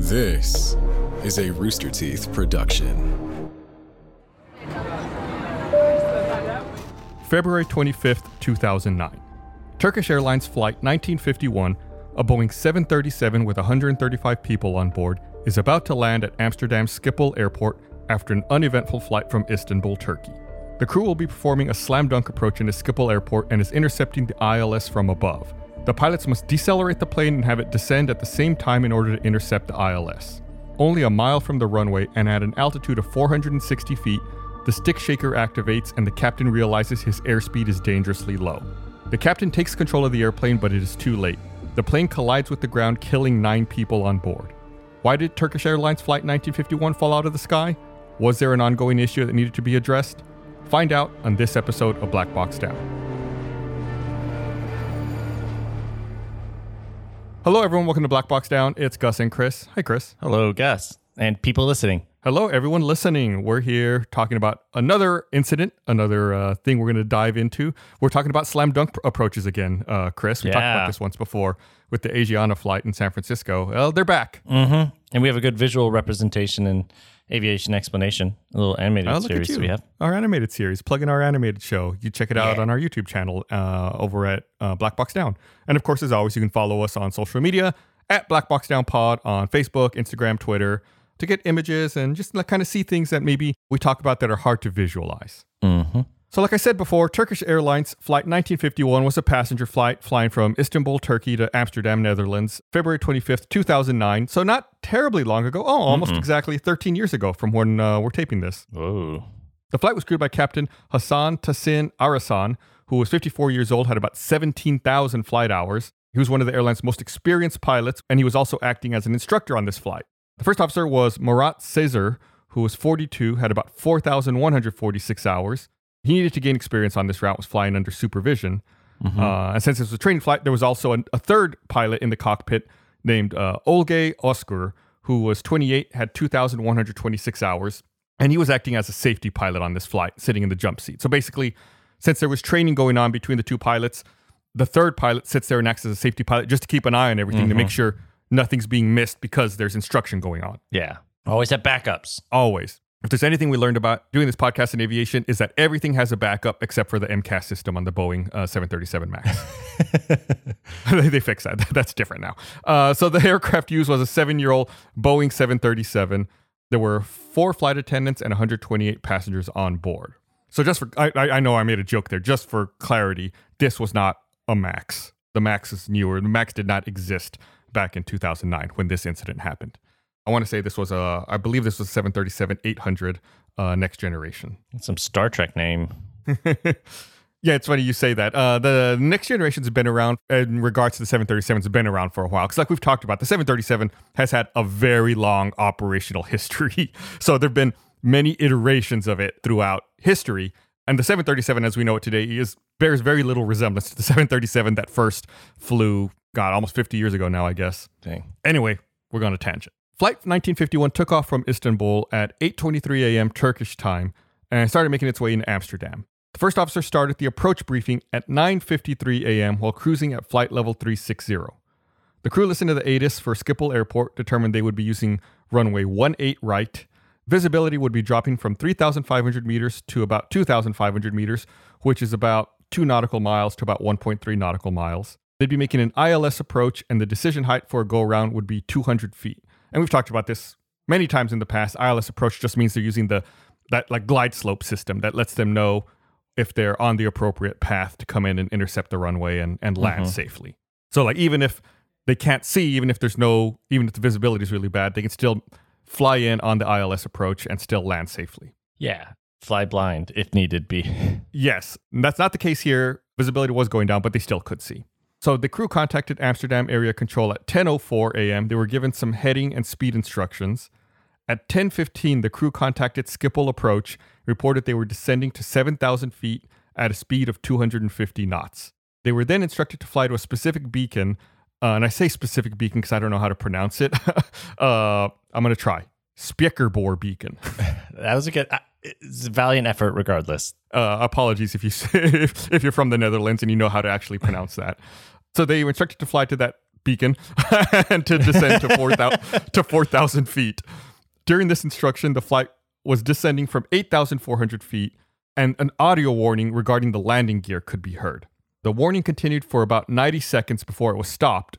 This is a Rooster Teeth production. February 25th, 2009. Turkish Airlines Flight 1951, a Boeing 737 with 135 people on board, is about to land at Amsterdam's Schiphol Airport after an uneventful flight from Istanbul, Turkey. The crew will be performing a slam dunk approach into Schiphol Airport and is intercepting the ILS from above. The pilots must decelerate the plane and have it descend at the same time in order to intercept the ILS. Only a mile from the runway and at an altitude of 460 feet, the stick shaker activates and the captain realizes his airspeed is dangerously low. The captain takes control of the airplane, but it is too late. The plane collides with the ground, killing nine people on board. Why did Turkish Airlines Flight 1951 fall out of the sky? Was there an ongoing issue that needed to be addressed? Find out on this episode of Black Box Down. Hello, everyone. Welcome to Black Box Down. It's Gus and Chris. Hi, Chris. Hello, Gus, and people listening. Hello, everyone listening. We're here talking about another incident, another uh, thing we're going to dive into. We're talking about slam dunk pr- approaches again, uh, Chris. We talked about this once before with the Asiana flight in San Francisco. Well, they're back. Mm-hmm. And we have a good visual representation and aviation explanation, a little animated Oh, series we have. Our animated series. Plug in our animated show. You check it out Yeah. on our YouTube channel uh, over at uh, Black Box Down. And of course, as always, you can follow us on social media at Black Box Down Pod on Facebook, Instagram, Twitter to get images and just like kind of see things that maybe we talk about that are hard to visualize. Mm-hmm. So, like I said before, Turkish Airlines Flight 1951 was a passenger flight flying from Istanbul, Turkey to Amsterdam, Netherlands, February 25th, 2009. So, not terribly long ago. Oh, almost exactly 13 years ago from when uh, we're taping this. Whoa. The flight was crewed by Captain Hasan Tahsin Arısan, who was 54 years old, had about 17,000 flight hours. He was one of the airline's most experienced pilots, and he was also acting as an instructor on this flight. The first officer was Murat Sezer, who was 42, had about 4,146 hours. He needed to gain experience on this route, was flying under supervision. Uh, and since it was a training flight, there was also an, a third pilot in the cockpit named uh, Olgay Özgür, who was 28, had 2,126 hours, and he was acting as a safety pilot on this flight, sitting in the jump seat. So basically, since there was training going on between the two pilots, the third pilot sits there and acts as a safety pilot just to keep an eye on everything to make sure nothing's being missed because there's instruction going on. Yeah. Always have backups. Always. If there's anything we learned about doing this podcast in aviation, is that everything has a backup except for the MCAS system on the Boeing uh, 737 MAX. they, they fixed that. That's different now. Uh, so the aircraft used was a seven-year-old Boeing 737. There were four flight attendants and 128 passengers on board. So just for, I, I I know I made a joke there. Just for clarity, this was not a Max. The Max is newer. The Max did not exist back in 2009 when this incident happened. I want to say this was a, I believe this was 737 800 uh, next generation. Some Star Trek name. Yeah, it's funny you say that. Uh, the next generation's been around in regards to the 737s have been around for a while. Because like we've talked about, the 737 has had a very long operational history. so there've been many iterations of it throughout history. And the 737, as we know it today, is bears very little resemblance to the 737 that first flew, God, almost 50 years ago now, I guess. Thing. Anyway, we're going to tangent. Flight 1951 took off from Istanbul at 8:23 a.m. Turkish time and started making its way into Amsterdam. The first officer started the approach briefing at 9:53 a.m. while cruising at flight level 360. The crew listened to the ATIS for Schiphol Airport, determined they would be using runway 18 right. Visibility would be dropping from 3,500 meters to about 2,500 meters, which is about 2 nautical miles to about 1.3 nautical miles. They'd be making an ILS approach, and the decision height for a go around would be 200 feet. And we've talked about this many times in the past. ILS approach just means they're using the that like glide slope system that lets them know if they're on the appropriate path to come in and intercept the runway and, and land mm-hmm. safely. So like even if they can't see, even if there's no, even if the visibility is really bad, they can still fly in on the ILS approach and still land safely. Yeah. Fly blind if needed be. Yes, And that's not the case here. Visibility was going down, but they still could see. So the crew contacted Amsterdam Area Control at 10:04 a.m. They were given some heading and speed instructions. At 10:15, the crew contacted Schiphol Approach, reported they were descending to 7,000 feet at a speed of 250 knots. They were then instructed to fly to a specific beacon, uh, and I say specific beacon because I don't know how to pronounce it. uh, I'm gonna try Spijkerboor Beacon. That was a good, it's a valiant effort regardless. Uh, apologies if you if, if you're from the Netherlands and you know how to actually pronounce that. So they were instructed to fly to that beacon and to descend to 4,000 to 4,000 feet. During this instruction, the flight was descending from 8,400 feet, and an audio warning regarding the landing gear could be heard. The warning continued for about 90 seconds before it was stopped,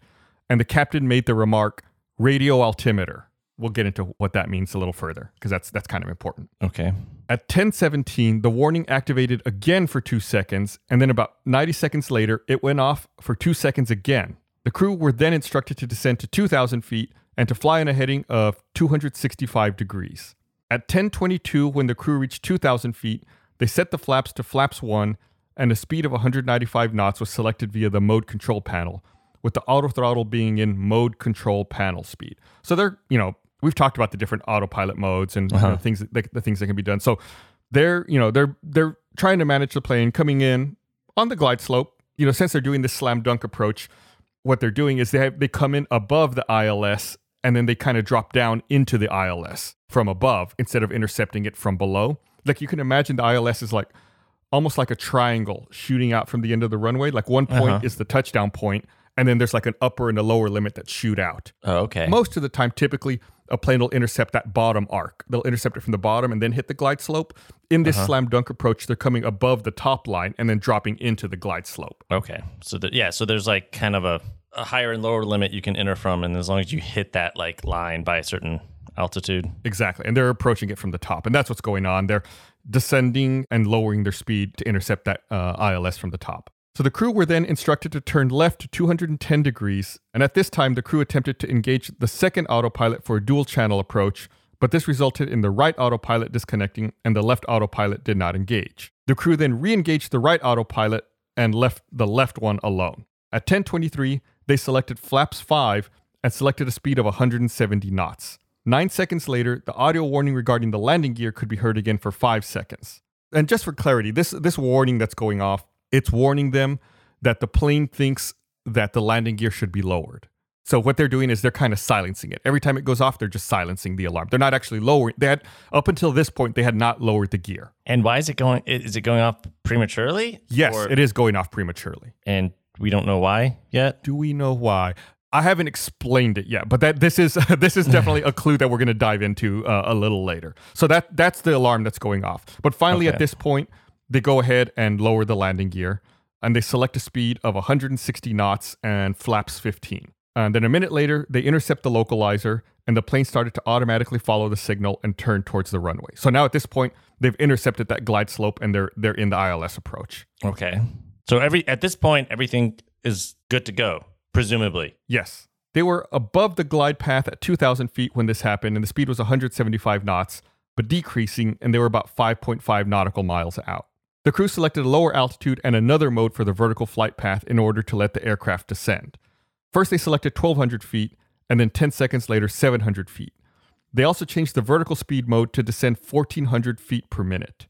and the captain made the remark, radio altimeter. We'll get into what that means a little further because that's that's kind of important. Okay. At 1017, the warning activated again for 2 seconds, and then about 90 seconds later, it went off for 2 seconds again. The crew were then instructed to descend to 2,000 feet and to fly in a heading of 265 degrees. At 1022, when the crew reached 2,000 feet, they set the flaps to flaps 1, and a speed of 195 knots was selected via the mode control panel, with the auto throttle being in mode control panel speed. So they're, you know, we've talked about the different autopilot modes and you know, things that, the things that can be done. So they're, you know, they're they're trying to manage the plane coming in on the glide slope. You know, since they're doing this slam dunk approach, what they're doing is they have, they come in above the ILS and then they kind of drop down into the ILS from above instead of intercepting it from below. Like you can imagine the ILS is like almost like a triangle shooting out from the end of the runway. Like one point Uh-huh. is the touchdown point, and then there's like an upper and a lower limit that shoot out. Oh, okay. Most of the time, typically, a plane will intercept that bottom arc. They'll intercept it from the bottom and then hit the glide slope. In this slam dunk approach, they're coming above the top line and then dropping into the glide slope. okay. So the, yeah, so there's like kind of a, a higher and lower limit you can enter from, and as long as you hit that like line by a certain altitude. Exactly. And they're approaching it from the top. And that's what's going on. They're descending and lowering their speed to intercept that uh, ILS from the top. So the crew were then instructed to turn left to 210 degrees. And at this time, the crew attempted to engage the second autopilot for a dual channel approach, but this resulted in the right autopilot disconnecting and the left autopilot did not engage. The crew then re engaged the right autopilot and left the left one alone. At 1023, they selected flaps 5 and selected a speed of 170 knots. Nine seconds later, the audio warning regarding the landing gear could be heard again for five seconds. And just for clarity, this this warning that's going off, it's warning them that the plane thinks that the landing gear should be lowered. So what they're doing is they're kind of silencing it. Every time it goes off, they're just silencing the alarm. They're not actually lowering. that. up until this point, they had not lowered the gear. And why is it going? Is it going off prematurely? Yes, Or- it is going off prematurely. and we don't know why yet. Do we know why? I haven't explained it yet, but that this is this is definitely a clue that we're going to dive into uh, a little later. So that that's the alarm that's going off. But finally, at this point, they go ahead and lower the landing gear, and they select a speed of 160 knots and flaps 15. And then a minute later, they intercept the localizer, and the plane started to automatically follow the signal and turn towards the runway. So now at this point, they've intercepted that glide slope, and they're they're in the ILS approach. Okay. So every at this point, everything is good to go, presumably. Yes. They were above the glide path at 2,000 feet when this happened, and the speed was 175 knots, but decreasing, and they were about 5.5 nautical miles out. The crew selected a lower altitude and another mode for the vertical flight path in order to let the aircraft descend. First, they selected 1,200 feet, and then 10 seconds later, 700 feet. They also changed the vertical speed mode to descend 1,400 feet per minute.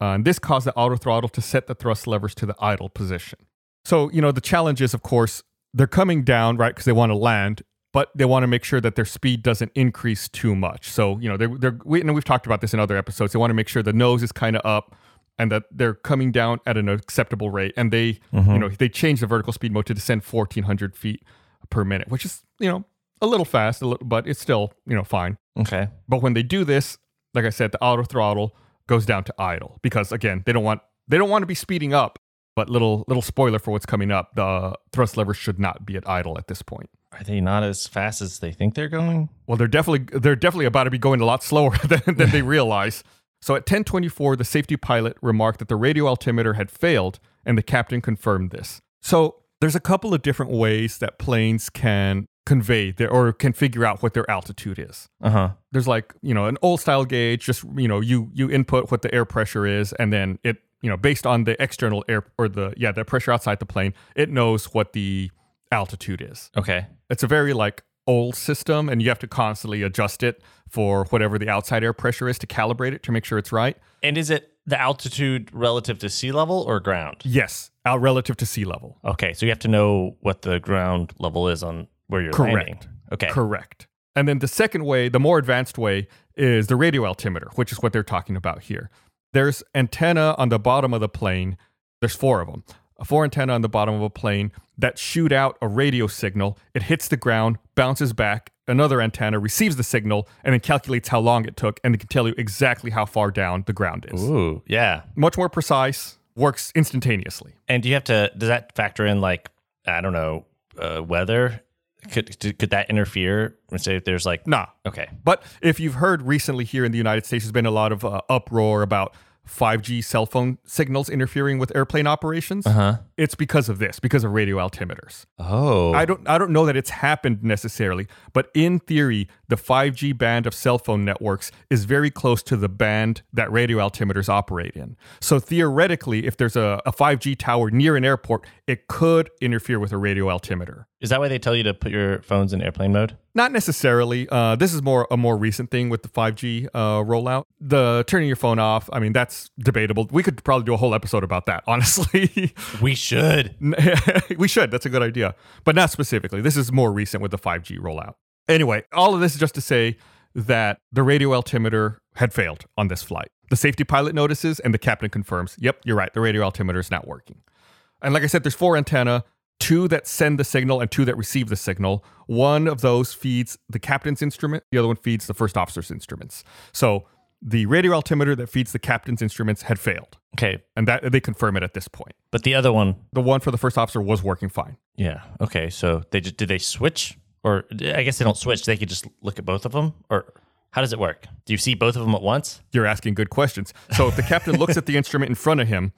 Uh, and this caused the auto throttle to set the thrust levers to the idle position. So, you know, the challenge is, of course, they're coming down, right, because they want to land, but they want to make sure that their speed doesn't increase too much. So, you know, they're, they're we, and we've talked about this in other episodes. They want to make sure the nose is kind of up and that they're coming down at an acceptable rate. And they, you mm-hmm. know, they change the vertical speed mode to descend 1,400 feet per minute, which is, you know, a little fast, a little, but it's still, you know, fine. Okay. But when they do this, like I said, the auto throttle goes down to idle because again, they don't want they don't want to be speeding up. But little little spoiler for what's coming up, the thrust lever should not be at idle at this point. Are they not as fast as they think they're going? Well, they're definitely they're definitely about to be going a lot slower than, than they realize. So at 1024, the safety pilot remarked that the radio altimeter had failed, and the captain confirmed this. So there's a couple of different ways that planes can convey their or can figure out what their altitude is. Uh huh. there's like you know an old style gauge just you know you you input what the air pressure is and then it you know based on the external air or the yeah the pressure outside the plane it knows what the altitude is Okay. it's a very like old system and you have to constantly adjust it for whatever the outside air pressure is to calibrate it to make sure it's right And is it the altitude relative to sea level or ground? yes out relative to sea level Okay, so you have to know what the ground level is on where you're Correct. landing. Okay. Correct. And then the second way, the more advanced way, is the radio altimeter, which is what they're talking about here. There's antenna on the bottom of the plane. There's four of them. A four antenna on the bottom of a plane that shoot out a radio signal. It hits the ground, bounces back. Another antenna receives the signal and then calculates how long it took, and it can tell you exactly how far down the ground is. Ooh, yeah. Much more precise, works instantaneously. And do you have to? Does that factor in like I don't know uh, weather? Could could that interfere? And Say if there's like Nah. okay, But if you've heard recently here in the United States, there's been a lot of uh, uproar about 5G cell phone signals interfering with airplane operations. huh. It's because of this, because of radio altimeters. Oh, I don't I don't know that it's happened necessarily, but in theory, the 5G band of cell phone networks is very close to the band that radio altimeters operate in. So theoretically, if there's a, a 5G tower near an airport, it could interfere with a radio altimeter. is that why they tell you to put your phones in airplane mode? Not necessarily. Uh, this is more a more recent thing with the 5G uh, rollout. The turning your phone off. I mean, that's debatable. We could probably do a whole episode about that. Honestly, We should. we should. That's a good idea, but not specifically. This is more recent with the 5G rollout. Anyway, all of this is just to say that the radio altimeter had failed on this flight. The safety pilot notices, and the captain confirms, "Yep, you're right. The radio altimeter is not working." And like I said, there's four antenna, two that send the signal and two that receive the signal. One of those feeds the captain's instrument, the other one feeds the first officer's instruments. So the radio altimeter that feeds the captain's instruments had failed. Okay, And that they confirm it at this point. but the other one, The one for the first officer was working fine. yeah. Okay, so they just did they switch, or I guess they don't switch. They could just look at both of them, or how does it work? Do you see both of them at once? You're asking good questions. So if the captain looks at the instrument in front of him,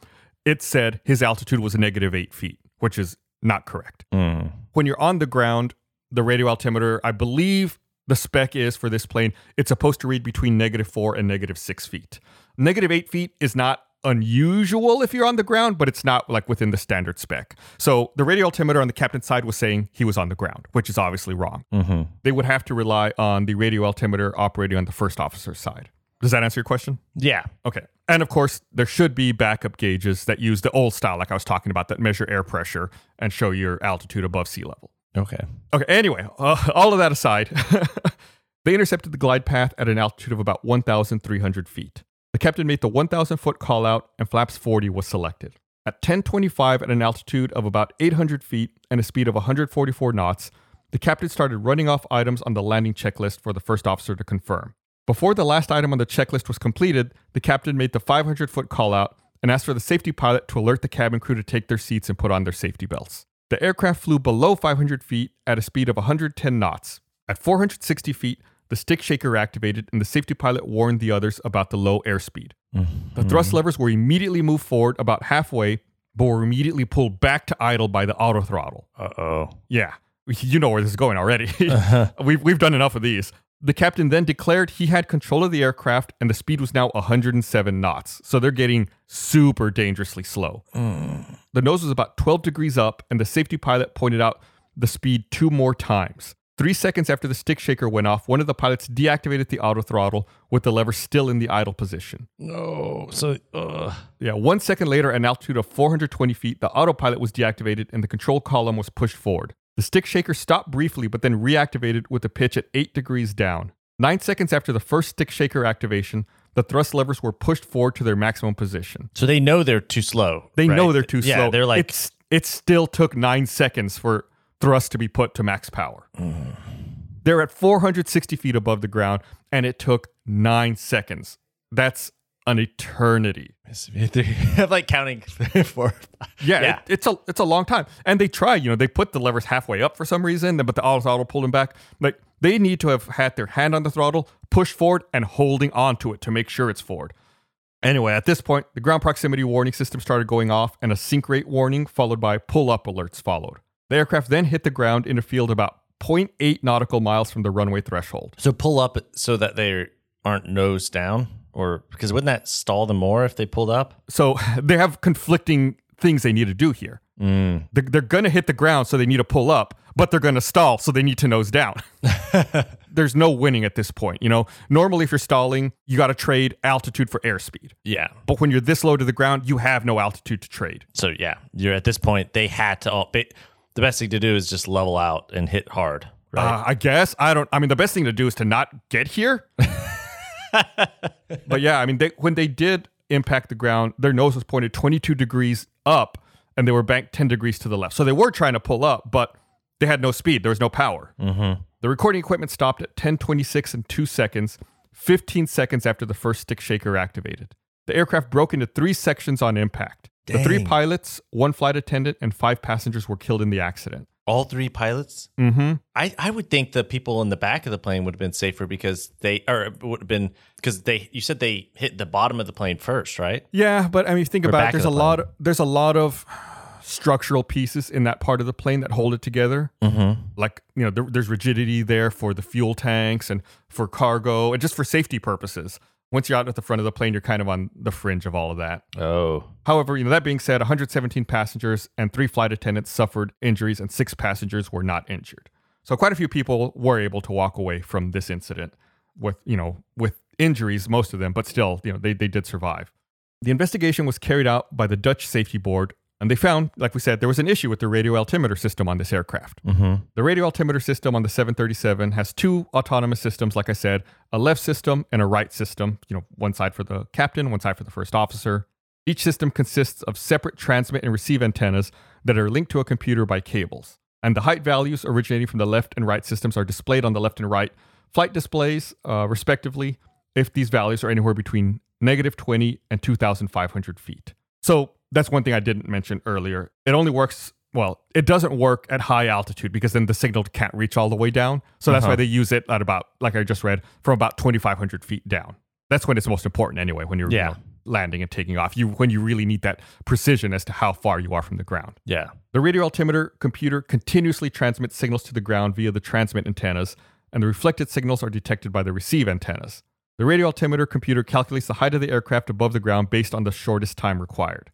it said his altitude was negative eight feet, which is not correct. Mm. When you're on the ground, the radio altimeter, I believe the spec is for this plane, it's supposed to read between negative four and negative six feet. Negative eight feet is not unusual if you're on the ground, but it's not like within the standard spec. So the radio altimeter on the captain's side was saying he was on the ground, which is obviously wrong. hmm They would have to rely on the radio altimeter operating on the first officer's side. Does that answer your question? Yeah. Okay. And of course, there should be backup gauges that use the old style, like I was talking about, that measure air pressure and show your altitude above sea level. Okay. Okay, anyway, uh, all of that aside, they intercepted the glide path at an altitude of about 1,300 feet. The captain made the 1,000 foot call out, and flaps 40 was selected. At 1025 at an altitude of about 800 feet and a speed of 144 knots, the captain started running off items on the landing checklist for the first officer to confirm. Before the last item on the checklist was completed, the captain made the 500 foot call out and asked for the safety pilot to alert the cabin crew to take their seats and put on their safety belts. The aircraft flew below 500 feet at a speed of 110 knots. At 460 feet, the stick shaker activated and the safety pilot warned the others about the low airspeed. The thrust levers were immediately moved forward about halfway, but were immediately pulled back to idle by the auto throttle. Uh oh. Yeah, you know where this is going already. we've, we've done enough of these. The captain then declared he had control of the aircraft and the speed was now 107 knots. So they're getting super dangerously slow. The nose was about 12 degrees up, and the safety pilot pointed out the speed two more times. Three seconds after the stick shaker went off, one of the pilots deactivated the auto throttle with the lever still in the idle position. No. So. Uh. Yeah, one second later, at an altitude of 420 feet, the autopilot was deactivated and the control column was pushed forward. The stick shaker stopped briefly, but then reactivated with a pitch at 8 degrees down. Nine seconds after the first stick shaker activation, the thrust levers were pushed forward to their maximum position. So they know they're too slow. They right? know they're too yeah, slow. They're like. it's, it still took nine seconds for thrust to be put to max power. Mm-hmm. They're at 460 feet above the ground, and it took nine seconds. That's an eternity. Like counting for. Yeah, Yeah. It, it's a it's a long time, and they try. You know, they put the levers halfway up for some reason, but the auto throttle pulled them back. Like they need to have had their hand on the throttle, push forward, and holding onto it to make sure it's forward. Anyway, at this point, the ground proximity warning system started going off, and a sink rate warning followed by pull up alerts followed. The aircraft then hit the ground in a field about 0.8 nautical miles from the runway threshold. So pull up so that they aren't nose down, or because wouldn't that stall them more if they pulled up? So they have conflicting things they need to do here. Mm. They're, they're going to hit the ground, so they need to pull up, but they're going to stall, so they need to nose down. There's no winning at this point. You know, normally if you're stalling, you got to trade altitude for airspeed. Yeah. But when you're this low to the ground, you have no altitude to trade. So yeah, you're at this point. They had to. All, they, the best thing to do is just level out and hit hard. Right. Uh, I guess I don't. I mean, the best thing to do is to not get here. but yeah, I mean, they, when they did impact the ground, their nose was pointed 22 degrees up, and they were banked 10 degrees to the left. So they were trying to pull up, but they had no speed. There was no power. Mm-hmm. The recording equipment stopped at 10:26 and 2 seconds, 15 seconds after the first stick shaker activated. The aircraft broke into three sections on impact. The three pilots, one flight attendant, and five passengers were killed in the accident. All three pilots. Mm-hmm. I, I would think the people in the back of the plane would have been safer because they or it would have been because they you said they hit the bottom of the plane first, right? Yeah, but I mean, think Or about it. There's the a lot. There's a lot of structural pieces in that part of the plane that hold it together. Mm-hmm. Like you know, there, there's rigidity there for the fuel tanks and for cargo and just for safety purposes. Once you're out at the front of the plane, you're kind of on the fringe of all of that. Oh, However, you know that being said, 117 passengers and three flight attendants suffered injuries, and six passengers were not injured. So quite a few people were able to walk away from this incident with you know with injuries, most of them, but still, you know, they they did survive. The investigation was carried out by the Dutch Safety Board, and they found, like we said, there was an issue with the radio altimeter system on this aircraft. mm-hmm. The radio altimeter system on the 737 has two autonomous systems, like I said, a left system and a right system, you know, one side for the captain, one side for the first officer. Each system consists of separate transmit and receive antennas that are linked to a computer by cables. And the height values originating from the left and right systems are displayed on the left and right flight displays, uh, respectively, if these values are anywhere between negative 20 and 2,500 feet. So that's one thing I didn't mention earlier. It only works, well, it doesn't work at high altitude because then the signal can't reach all the way down. So that's Uh-huh. why they use it at about, like I just read, from about 2,500 feet down. That's when it's most important anyway, when you're you know, landing and taking off. You When you really need that precision as to how far you are from the ground. yeah. The radio altimeter computer continuously transmits signals to the ground via the transmit antennas, and the reflected signals are detected by the receive antennas. The radio altimeter computer calculates the height of the aircraft above the ground based on the shortest time required.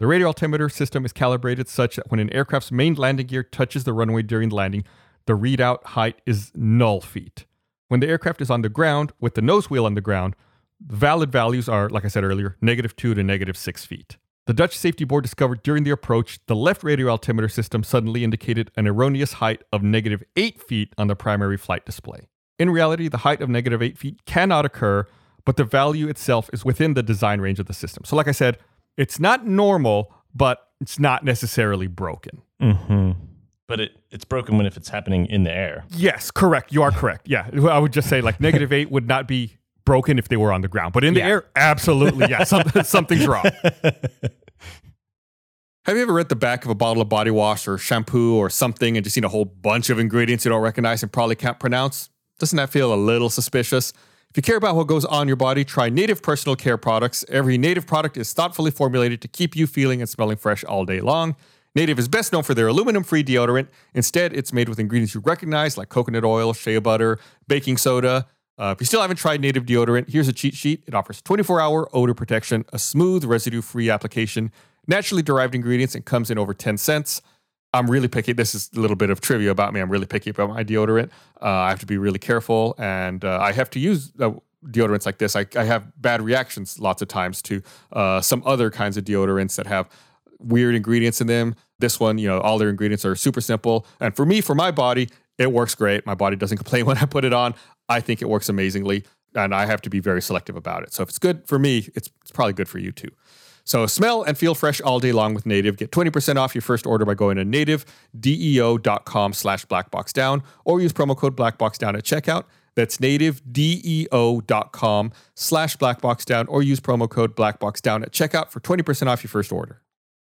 The radio altimeter system is calibrated such that when an aircraft's main landing gear touches the runway during landing, the readout height is null feet. When the aircraft is on the ground with the nose wheel on the ground, valid values are, like I said earlier, negative 2 to negative 6 feet. The Dutch Safety Board discovered during the approach the left radio altimeter system suddenly indicated an erroneous height of negative 8 feet on the primary flight display. In reality, the height of negative 8 feet cannot occur, but the value itself is within the design range of the system. So, like I said, it's not normal, but it's not necessarily broken. Mm-hmm. But it it's broken when if it's happening in the air. Yes, correct. You are correct. Yeah. I would just say like negative 8 would not be broken if they were on the ground, but in the Yeah. air, absolutely. Yeah. Some, something's wrong. Have you ever read the back of a bottle of body wash or shampoo or something and just seen a whole bunch of ingredients you don't recognize and probably can't pronounce? Doesn't that feel a little suspicious? If you care about what goes on your body, try Native Personal Care products. Every Native product is thoughtfully formulated to keep you feeling and smelling fresh all day long. Native is best known for their aluminum free deodorant. Instead, it's made with ingredients you recognize like coconut oil, shea butter, baking soda. Uh, if you still haven't tried Native deodorant, here's a cheat sheet. It offers 24 hour odor protection, a smooth, residue free application, naturally derived ingredients, and comes in over 10 scents. I'm really picky. This is a little bit of trivia about me. I'm really picky about my deodorant. Uh, I have to be really careful, and uh, I have to use uh, deodorants like this. I, I have bad reactions lots of times to uh, some other kinds of deodorants that have weird ingredients in them. This one, you know, all their ingredients are super simple. And for me, for my body, it works great. My body doesn't complain when I put it on. I think it works amazingly, and I have to be very selective about it. So if it's good for me, it's, it's probably good for you too. So smell and feel fresh all day long with Native. Get 20% off your first order by going to nativedeo.com slash blackboxdown or use promo code blackboxdown at checkout. That's nativedeo.com slash blackboxdown or use promo code blackboxdown at checkout for 20% off your first order.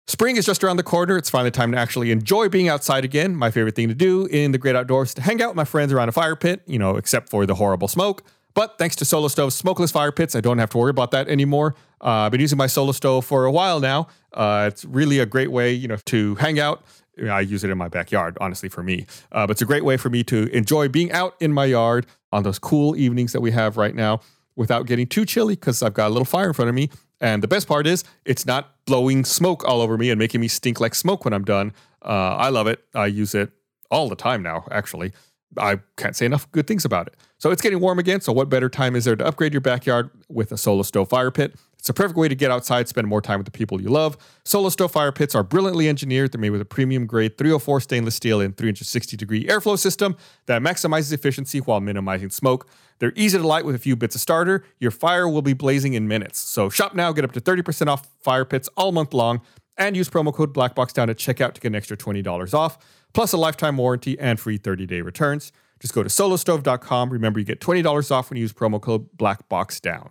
Spring is just around the corner. It's finally time to actually enjoy being outside again. My favorite thing to do in the great outdoors is to hang out with my friends around a fire pit, you know, except for the horrible smoke. But thanks to Solo Stove's smokeless fire pits, I don't have to worry about that anymore. Uh, I've been using my Solo Stove for a while now. Uh, it's really a great way, you know, to hang out. I use it in my backyard, honestly, for me. Uh, but it's a great way for me to enjoy being out in my yard on those cool evenings that we have right now without getting too chilly because I've got a little fire in front of me. And the best part is, it's not blowing smoke all over me and making me stink like smoke when I'm done. Uh, I love it. I use it all the time now, actually. I can't say enough good things about it. So it's getting warm again. So, what better time is there to upgrade your backyard with a Solo Stove fire pit? It's a perfect way to get outside, spend more time with the people you love. Solo Stove fire pits are brilliantly engineered. They're made with a premium grade 304 stainless steel and 360 degree airflow system that maximizes efficiency while minimizing smoke. They're easy to light with a few bits of starter. Your fire will be blazing in minutes. So, shop now, get up to 30% off fire pits all month long and use promo code BlackBoxDown at checkout to get an extra $20 off, plus a lifetime warranty and free 30-day returns. Just go to solostove.com. Remember, you get $20 off when you use promo code BlackBoxDown.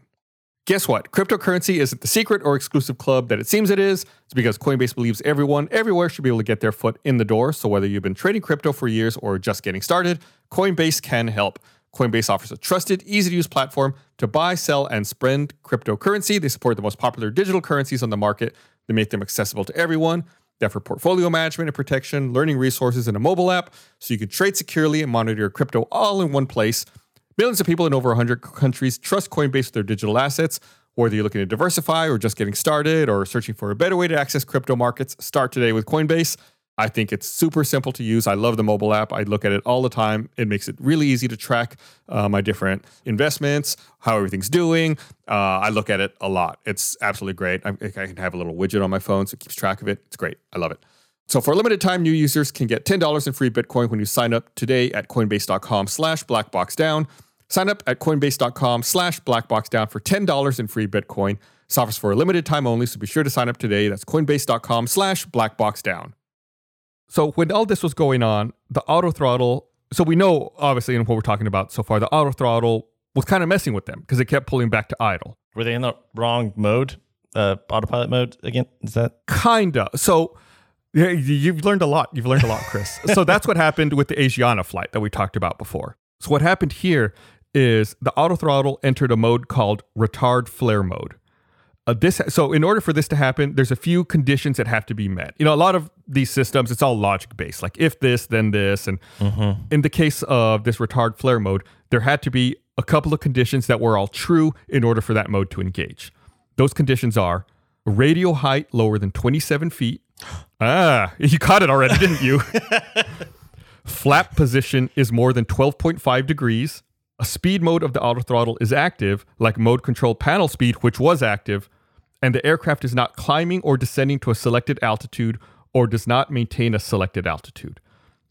Guess what? Cryptocurrency isn't the secret or exclusive club that it seems it is. It's because Coinbase believes everyone, everywhere should be able to get their foot in the door. So whether you've been trading crypto for years or just getting started, Coinbase can help. Coinbase offers a trusted, easy to use platform to buy, sell, and spend cryptocurrency. They support the most popular digital currencies on the market. They make them accessible to everyone. They offer portfolio management and protection, learning resources, and a mobile app so you can trade securely and monitor your crypto all in one place. Millions of people in over 100 countries trust Coinbase with their digital assets. Whether you're looking to diversify or just getting started or searching for a better way to access crypto markets, start today with Coinbase. I think it's super simple to use. I love the mobile app. I look at it all the time. It makes it really easy to track uh, my different investments, how everything's doing. Uh, I look at it a lot. It's absolutely great. I, I can have a little widget on my phone so it keeps track of it. It's great. I love it. So for a limited time, new users can get $10 in free Bitcoin when you sign up today at coinbase.com slash blackboxdown. Sign up at coinbase.com slash blackboxdown for $10 in free Bitcoin. This offers for a limited time only, so be sure to sign up today. That's coinbase.com slash blackboxdown. So when all this was going on, the auto throttle, so we know obviously in what we're talking about so far, the auto throttle was kind of messing with them because it kept pulling back to idle. Were they in the wrong mode? Uh, autopilot mode again? Is that Kinda. So yeah, you've learned a lot. You've learned a lot, Chris. so that's what happened with the Asiana flight that we talked about before. So what happened here is the auto throttle entered a mode called retard flare mode. Uh, this so in order for this to happen, there's a few conditions that have to be met. You know, a lot of these systems, it's all logic based, like if this, then this, and in the case of this retard flare mode, there had to be a couple of conditions that were all true in order for that mode to engage. Those conditions are radio height lower than 27 feet. Ah, you caught it already, didn't you? Flap position is more than 12.5 degrees. A speed mode of the auto throttle is active, like mode control panel speed, which was active, and the aircraft is not climbing or descending to a selected altitude or does not maintain a selected altitude.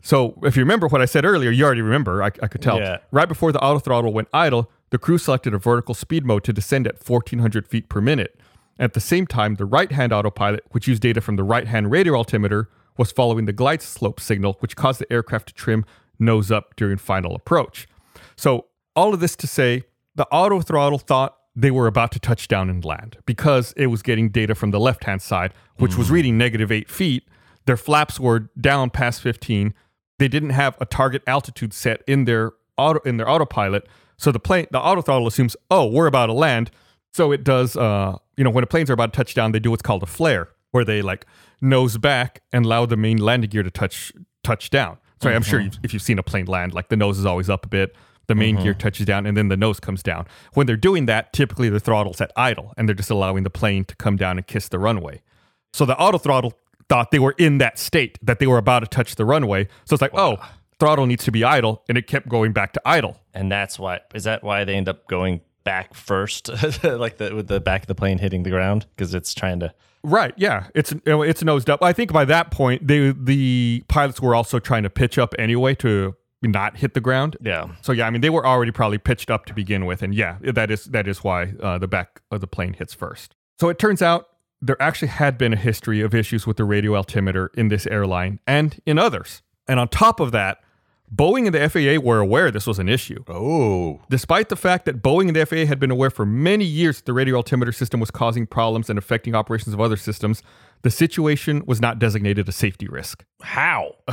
So, if you remember what I said earlier, you already remember, I, I could tell. Yeah. Right before the auto throttle went idle, the crew selected a vertical speed mode to descend at 1400 feet per minute. At the same time, the right hand autopilot, which used data from the right hand radar altimeter, was following the glide slope signal, which caused the aircraft to trim nose up during final approach. So, all of this to say, the auto throttle thought they were about to touch down and land because it was getting data from the left hand side, which was reading negative eight feet. Their flaps were down past 15. They didn't have a target altitude set in their auto in their autopilot. So the plane, the auto throttle assumes, oh, we're about to land. So it does. Uh, you know, when the planes are about to touch down, they do what's called a flare, where they like nose back and allow the main landing gear to touch touch down. Sorry, I'm sure you've, if you've seen a plane land, like the nose is always up a bit, the main gear mm-hmm. touches down, and then the nose comes down. When they're doing that, typically the throttle's at idle, and they're just allowing the plane to come down and kiss the runway. So the auto throttle thought they were in that state that they were about to touch the runway. So it's like, oh, throttle needs to be idle, and it kept going back to idle. and that's why is that why they end up going back first, like the with the back of the plane hitting the ground because it's trying to. Right. Yeah. It's it's nosed up. I think by that point, they the pilots were also trying to pitch up anyway to not hit the ground. Yeah. So yeah, I mean they were already probably pitched up to begin with, and yeah, that is that is why uh, the back of the plane hits first. So it turns out there actually had been a history of issues with the radio altimeter in this airline and in others. And on top of that, Boeing and the FAA were aware this was an issue. Oh. Despite the fact that Boeing and the FAA had been aware for many years that the radio altimeter system was causing problems and affecting operations of other systems, the situation was not designated a safety risk. How?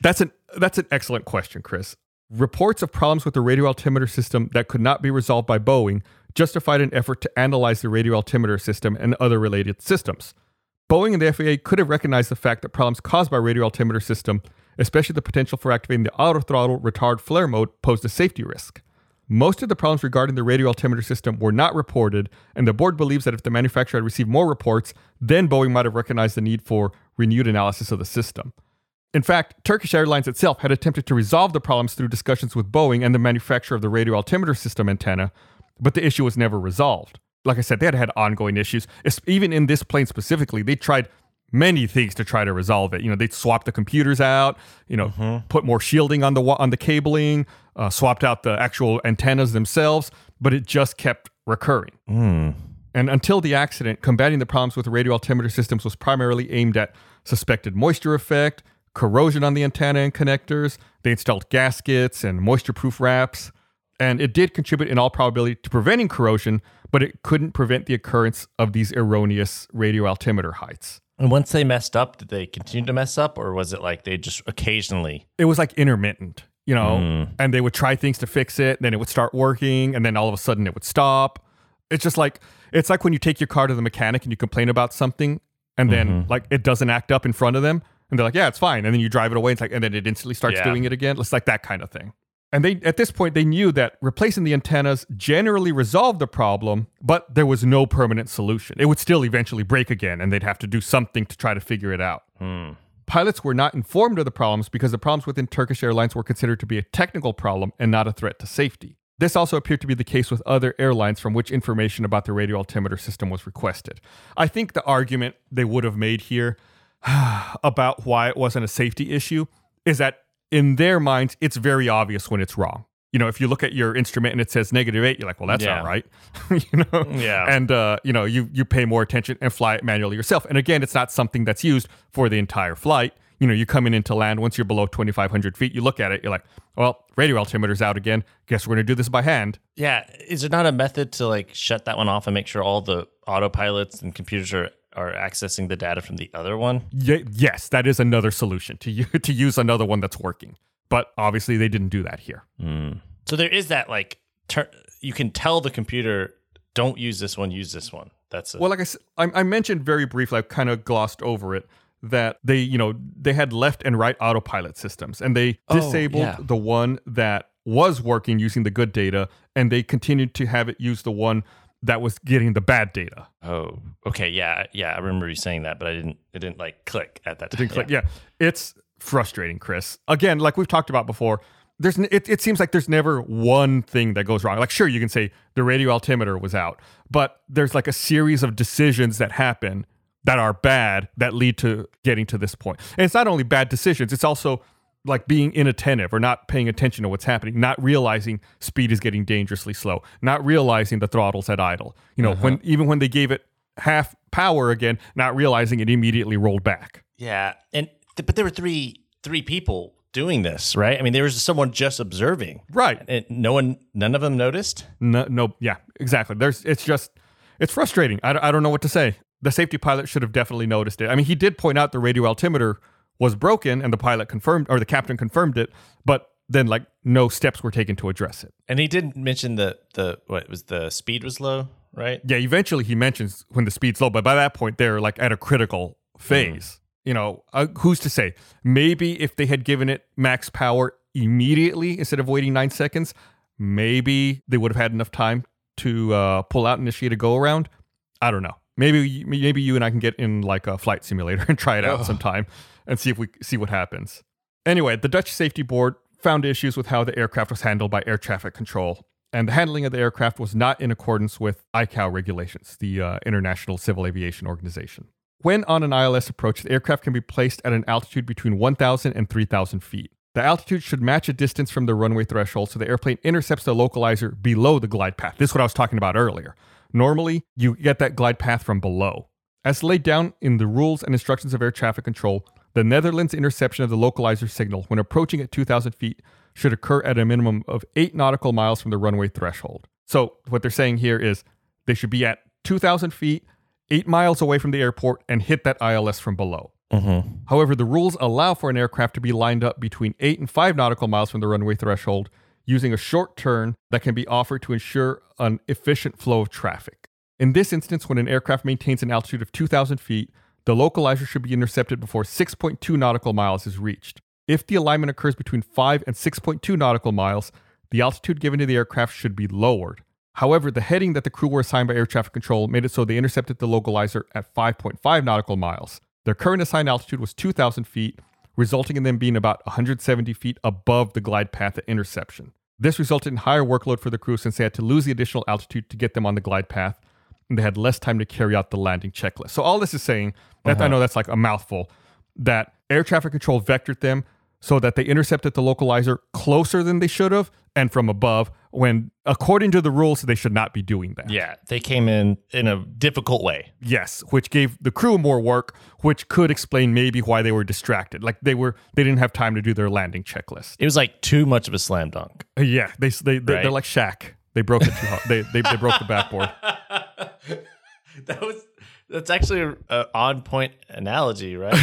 That's an that's an excellent question, Chris. Reports of problems with the radio altimeter system that could not be resolved by Boeing justified an effort to analyze the radio altimeter system and other related systems. Boeing and the FAA could have recognized the fact that problems caused by radio altimeter system, especially the potential for activating the auto throttle retard flare mode, posed a safety risk. Most of the problems regarding the radio altimeter system were not reported, and the board believes that if the manufacturer had received more reports, then Boeing might have recognized the need for renewed analysis of the system. In fact, Turkish Airlines itself had attempted to resolve the problems through discussions with Boeing and the manufacturer of the radio altimeter system antenna, but the issue was never resolved. Like I said, they had had ongoing issues. Even in this plane specifically, they tried many things to try to resolve it. You know, they swapped the computers out, you know, put more shielding on the on the cabling, uh, swapped out the actual antennas themselves, but it just kept recurring. And until the accident, combating the problems with radio altimeter systems was primarily aimed at suspected moisture effect, corrosion on the antenna and connectors. They installed gaskets and moisture proof wraps. And it did contribute in all probability to preventing corrosion, but it couldn't prevent the occurrence of these erroneous radio altimeter heights. And once they messed up, did they continue to mess up, or was it like they just occasionally? It was like intermittent, you know, mm. and they would try things to fix it, then it would start working, and then all of a sudden it would stop. It's just like it's like when you take your car to the mechanic and you complain about something, and then mm-hmm. like it doesn't act up in front of them, and they're like, "Yeah, it's fine," and then you drive it away, it's like, and then it instantly starts Yeah. doing it again. It's like that kind of thing. And they at this point they knew that replacing the antennas generally resolved the problem, but there was no permanent solution. It would still eventually break again, and they'd have to do something to try to figure it out. Hmm. Pilots were not informed of the problems because the problems within Turkish Airlines were considered to be a technical problem and not a threat to safety. This also appeared to be the case with other airlines from which information about the radio altimeter system was requested. I think the argument they would have made here about why it wasn't a safety issue is that in their minds, it's very obvious when it's wrong. You know, if you look at your instrument and it says negative eight, you're like, well, that's Yeah. not right. you know? Yeah. And, uh, you know, you, you pay more attention and fly it manually yourself. And again, it's not something that's used for the entire flight. You know, you're coming into land, once you're below 2,500 feet, you look at it, you're like, well, radio altimeter's out again. Guess we're going to do this by hand. Yeah, is there not a method to like shut that one off and make sure all the autopilots and computers are are accessing the data from the other one? Ye- yes, that is another solution to, u- to use another one that's working. But obviously, they didn't do that here. Hmm. So there is that like tur- you can tell the computer don't use this one, use this one. That's a, Well, like i i mentioned very briefly, I kind of glossed over it that they, you know, they had left and right autopilot systems, and they Oh, disabled yeah. the one that was working using the good data, and they continued to have it use the one that was getting the bad data. oh okay yeah yeah I remember you saying that, but I didn't it didn't like click at that time. Didn't click. Yeah, it's frustrating, Chris. Again, like we've talked about before. There's, it, it seems like there's never one thing that goes wrong. Like, sure, you can say the radio altimeter was out, but there's like a series of decisions that happen that are bad that lead to getting to this point. And it's not only bad decisions, it's also like being inattentive or not paying attention to what's happening, not realizing speed is getting dangerously slow, not realizing the throttle's at idle. You know, when uh-huh. even when they gave it half power again, not realizing it immediately rolled back. Yeah, and th- but there were three three people doing this, right? I mean, there was someone just observing, Right. and no one, none of them noticed. No, no, yeah, exactly. There's, it's just, it's frustrating. I, I don't know what to say. The safety pilot should have definitely noticed it. I mean, he did point out the radio altimeter was broken, and the pilot confirmed, or the captain confirmed it, but then like no steps were taken to address it. And he didn't mention the the what was the speed was low, right? Yeah, eventually he mentions when the speed's low, but by that point they're like at a critical phase. You know, uh, who's to say? Maybe if they had given it max power immediately instead of waiting nine seconds, maybe they would have had enough time to uh, pull out, and initiate a go around. I don't know. Maybe maybe you and I can get in like a flight simulator and try it out sometime and see if we see what happens. Anyway, the Dutch Safety Board found issues with how the aircraft was handled by air traffic control, and the handling of the aircraft was not in accordance with ICAO regulations, the uh, International Civil Aviation Organization. When on an ILS approach, the aircraft can be placed at an altitude between 1,000 and 3,000 feet. The altitude should match a distance from the runway threshold so the airplane intercepts the localizer below the glide path. This is what I was talking about earlier. Normally, you get that glide path from below. As laid down in the rules and instructions of air traffic control, the Netherlands interception of the localizer signal when approaching at 2,000 feet should occur at a minimum of 8 nautical miles from the runway threshold. So, what they're saying here is they should be at 2,000 feet, 8 miles away from the airport, and hit that ILS from below. Mm-hmm. However, the rules allow for an aircraft to be lined up between 8 and 5 nautical miles from the runway threshold using a short turn that can be offered to ensure an efficient flow of traffic. In this instance, when an aircraft maintains an altitude of 2,000 feet, the localizer should be intercepted before 6.2 nautical miles is reached. If the alignment occurs between 5 and 6.2 nautical miles, the altitude given to the aircraft should be lowered. However, the heading that the crew were assigned by air traffic control made it so they intercepted the localizer at 5.5 nautical miles. Their current assigned altitude was 2,000 feet, resulting in them being about 170 feet above the glide path at interception. This resulted in higher workload for the crew since they had to lose the additional altitude to get them on the glide path, and they had less time to carry out the landing checklist. So all this is saying that I uh-huh. know that's like a mouthful that air traffic control vectored them so that they intercepted the localizer closer than they should have and from above, when, according to the rules, they should not be doing that. Yeah, they came in in a difficult way. Yes, which gave the crew more work, which could explain maybe why they were distracted. Like they were, they didn't have time to do their landing checklist. It was like too much of a slam dunk. Yeah, they they, they Right. they're like Shaq. They broke it too hard. They, they they broke the backboard. that was that's actually a, a on point analogy, right?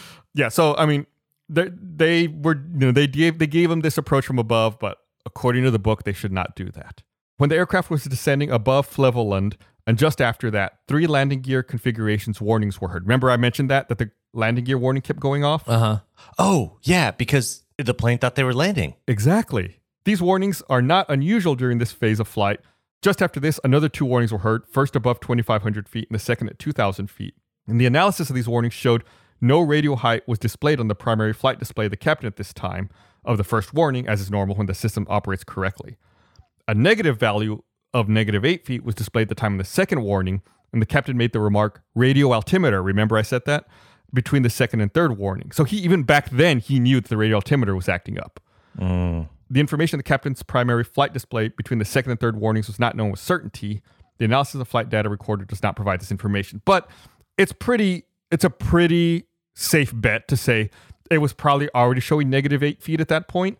yeah, so I mean, they they were you know they gave they gave them this approach from above, but according to the book, they should not do that. When the aircraft was descending above Flevoland, and just after that, three landing gear configurations warnings were heard. Remember, I mentioned that that the landing gear warning kept going off. Uh huh. Oh yeah, because the plane thought they were landing. Exactly. These warnings are not unusual during this phase of flight. Just after this, another two warnings were heard, first above 2,500 feet and the second at 2,000 feet. And the analysis of these warnings showed no radio height was displayed on the primary flight display of the captain at this time of the first warning, as is normal when the system operates correctly. A negative value of negative 8 feet was displayed at the time of the second warning, and the captain made the remark, radio altimeter. Remember I said that? Between the second and third warning. So he even back then he knew that the radio altimeter was acting up. Mm. The information in the captain's primary flight display between the second and third warnings was not known with certainty. The analysis of flight data recorder does not provide this information, but it's pretty it's a pretty safe bet to say it was probably already showing negative eight feet at that point,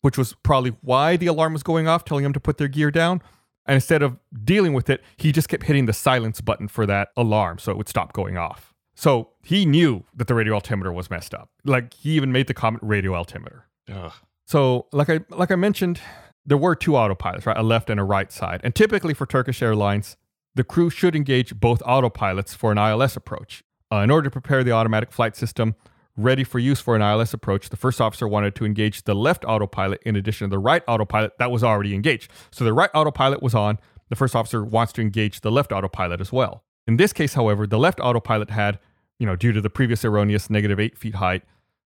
which was probably why the alarm was going off, telling them to put their gear down. And instead of dealing with it, he just kept hitting the silence button for that alarm so it would stop going off. So he knew that the radio altimeter was messed up. Like he even made the comment radio altimeter. Ugh. So, like I like I mentioned, there were two autopilots, right? A left and a right side. And typically for Turkish Airlines, the crew should engage both autopilots for an ILS approach. Uh, in order to prepare the automatic flight system ready for use for an ILS approach, the first officer wanted to engage the left autopilot in addition to the right autopilot that was already engaged. So the right autopilot was on. The first officer wants to engage the left autopilot as well. In this case, however, the left autopilot had, you know, due to the previous erroneous negative eight feet height,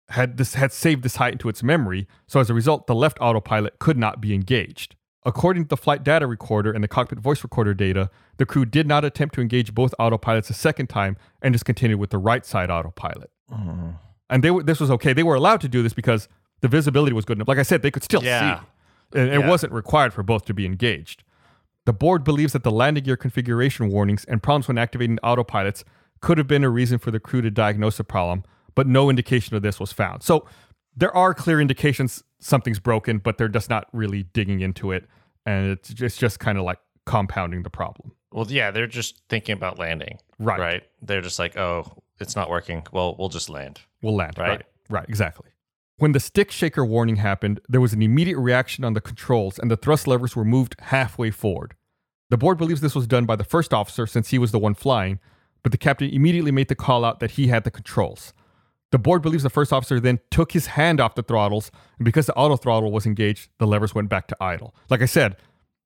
had this had saved this height into its memory, so as a result, the left autopilot could not be engaged. According to the flight data recorder and the cockpit voice recorder data, the crew did not attempt to engage both autopilots a second time and just continued with the right side autopilot. Uh-huh. And they were, this was okay. They were allowed to do this because the visibility was good enough. Like I said, they could still Yeah. see. And it Yeah. wasn't required for both to be engaged. The board believes that the landing gear configuration warnings and problems when activating autopilots could have been a reason for the crew to diagnose the problem, but no indication of this was found. So there are clear indications something's broken, but they're just not really digging into it. And it's just, just kind of like compounding the problem. Well, yeah, they're just thinking about landing. Right. Right. They're just like, oh, it's not working. Well, we'll just land. We'll land. Right. Right. Right. Exactly. When the stick shaker warning happened, there was an immediate reaction on the controls and the thrust levers were moved halfway forward. The board believes this was done by the first officer since he was the one flying, but the captain immediately made the call out that he had the controls. The board believes the first officer then took his hand off the throttles, and because the auto throttle was engaged, the levers went back to idle. Like I said,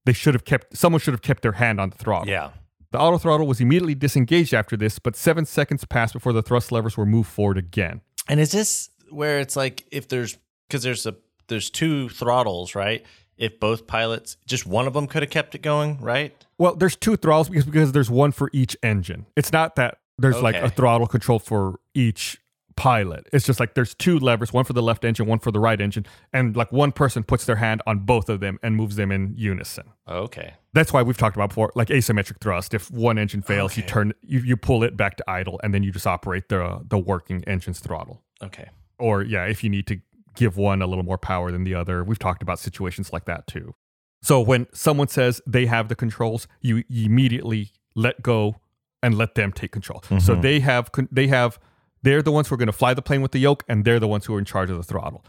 they should have kept someone should have kept their hand on the throttle. Yeah. The auto throttle was immediately disengaged after this, but seven seconds passed before the thrust levers were moved forward again. And is this where it's like if there's because there's a there's two throttles, right? If both pilots, just one of them could have kept it going, right? Well, there's two throttles because, because there's one for each engine. It's not that there's like a throttle control for each pilot. It's just like there's two levers, one for the left engine, one for the right engine, and like one person puts their hand on both of them and moves them in unison. Okay. That's why we've talked about before, like asymmetric thrust. If one engine fails, you turn you, you pull it back to idle, and then you just operate the the working engine's throttle. Okay. Or yeah, if you need to give one a little more power than the other, we've talked about situations like that too. So when someone says they have the controls, you immediately let go and let them take control. So mm-hmm. they have they have they're the ones who are going to fly the plane with the yoke, and they're the ones who are in charge of the throttle.